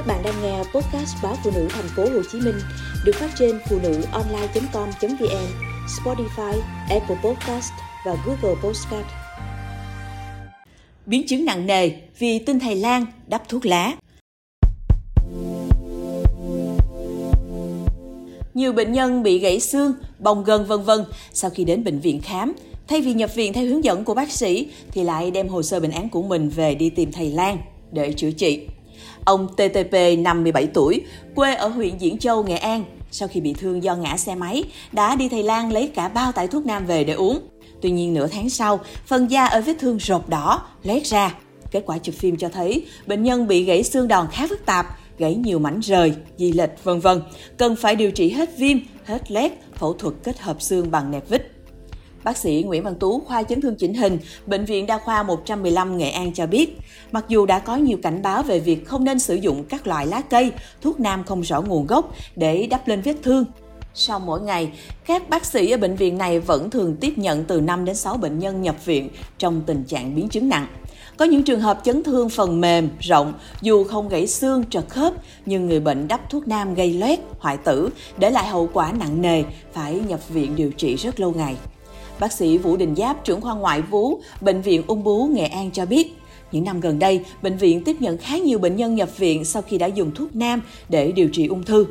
Các bạn đang nghe podcast báo phụ nữ thành phố Hồ Chí Minh được phát trên phụ nữ online.com.vn, Spotify, Apple Podcast và Google Podcast. Biến chứng nặng nề vì tin thầy Lan đắp thuốc lá. Nhiều bệnh nhân bị gãy xương, bong gân vân vân sau khi đến bệnh viện khám, thay vì nhập viện theo hướng dẫn của bác sĩ thì lại đem hồ sơ bệnh án của mình về đi tìm thầy Lan để chữa trị. Ông TTP 57 tuổi, quê ở huyện Diễn Châu, Nghệ An, sau khi bị thương do ngã xe máy, đã đi Thầy Lan lấy cả bao tải thuốc nam về để uống. Tuy nhiên nửa tháng sau, phần da ở vết thương rột đỏ, lét ra. Kết quả chụp phim cho thấy bệnh nhân bị gãy xương đòn khá phức tạp, gãy nhiều mảnh rời, di lệch vân vân, cần phải điều trị hết viêm, hết lét, phẫu thuật kết hợp xương bằng nẹp vít. Bác sĩ Nguyễn Văn Tú, khoa chấn thương chỉnh hình, Bệnh viện Đa khoa 115 Nghệ An cho biết, mặc dù đã có nhiều cảnh báo về việc không nên sử dụng các loại lá cây, thuốc nam không rõ nguồn gốc để đắp lên vết thương, sau mỗi ngày, các bác sĩ ở bệnh viện này vẫn thường tiếp nhận từ 5 đến 6 bệnh nhân nhập viện trong tình trạng biến chứng nặng. Có những trường hợp chấn thương phần mềm, rộng, dù không gãy xương, trật khớp, nhưng người bệnh đắp thuốc nam gây loét, hoại tử, để lại hậu quả nặng nề, phải nhập viện điều trị rất lâu ngày. Bác sĩ Vũ Đình Giáp, trưởng khoa ngoại vú, Bệnh viện Ung bướu Nghệ An cho biết, những năm gần đây, bệnh viện tiếp nhận khá nhiều bệnh nhân nhập viện sau khi đã dùng thuốc nam để điều trị ung thư.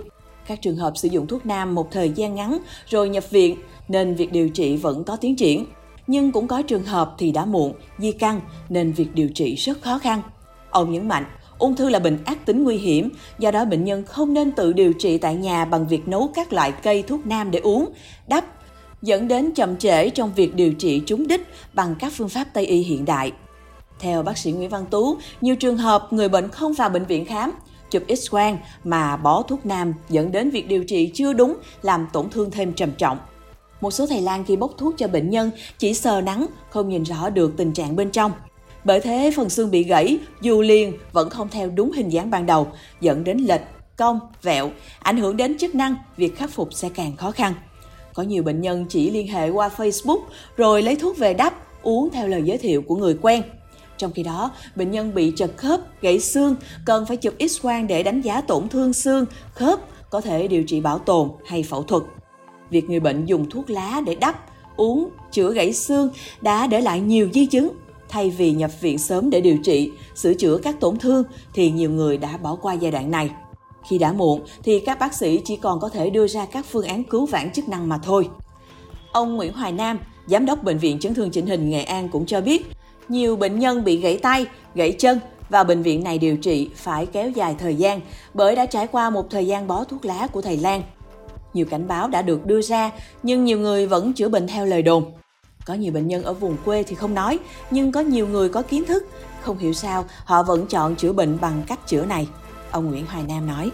Các trường hợp sử dụng thuốc nam một thời gian ngắn rồi nhập viện nên việc điều trị vẫn có tiến triển. Nhưng cũng có trường hợp thì đã muộn, di căn nên việc điều trị rất khó khăn. Ông nhấn mạnh, ung thư là bệnh ác tính nguy hiểm, do đó bệnh nhân không nên tự điều trị tại nhà bằng việc nấu các loại cây thuốc nam để uống, đắp dẫn đến chậm trễ trong việc điều trị trúng đích bằng các phương pháp Tây y hiện đại. Theo bác sĩ Nguyễn Văn Tú, nhiều trường hợp người bệnh không vào bệnh viện khám, chụp x-quang mà bỏ thuốc nam dẫn đến việc điều trị chưa đúng làm tổn thương thêm trầm trọng. Một số thầy lang khi bốc thuốc cho bệnh nhân chỉ sờ nắng, không nhìn rõ được tình trạng bên trong. Bởi thế phần xương bị gãy, dù liền vẫn không theo đúng hình dáng ban đầu, dẫn đến lệch, cong, vẹo, ảnh hưởng đến chức năng, việc khắc phục sẽ càng khó khăn. Có nhiều bệnh nhân chỉ liên hệ qua Facebook rồi lấy thuốc về đắp, uống theo lời giới thiệu của người quen. Trong khi đó, bệnh nhân bị chật khớp, gãy xương cần phải chụp X-quang để đánh giá tổn thương xương, khớp, có thể điều trị bảo tồn hay phẫu thuật. Việc người bệnh dùng thuốc lá để đắp, uống, chữa gãy xương đã để lại nhiều di chứng. Thay vì nhập viện sớm để điều trị, sửa chữa các tổn thương thì nhiều người đã bỏ qua giai đoạn này. Khi đã muộn thì các bác sĩ chỉ còn có thể đưa ra các phương án cứu vãn chức năng mà thôi. Ông Nguyễn Hoài Nam, Giám đốc Bệnh viện Chấn thương chỉnh hình Nghệ An cũng cho biết, nhiều bệnh nhân bị gãy tay, gãy chân và bệnh viện này điều trị phải kéo dài thời gian bởi đã trải qua một thời gian bó thuốc lá của thầy Lan. Nhiều cảnh báo đã được đưa ra nhưng nhiều người vẫn chữa bệnh theo lời đồn. Có nhiều bệnh nhân ở vùng quê thì không nói, nhưng có nhiều người có kiến thức, không hiểu sao họ vẫn chọn chữa bệnh bằng cách chữa này. Ông Nguyễn Hoài Nam nói.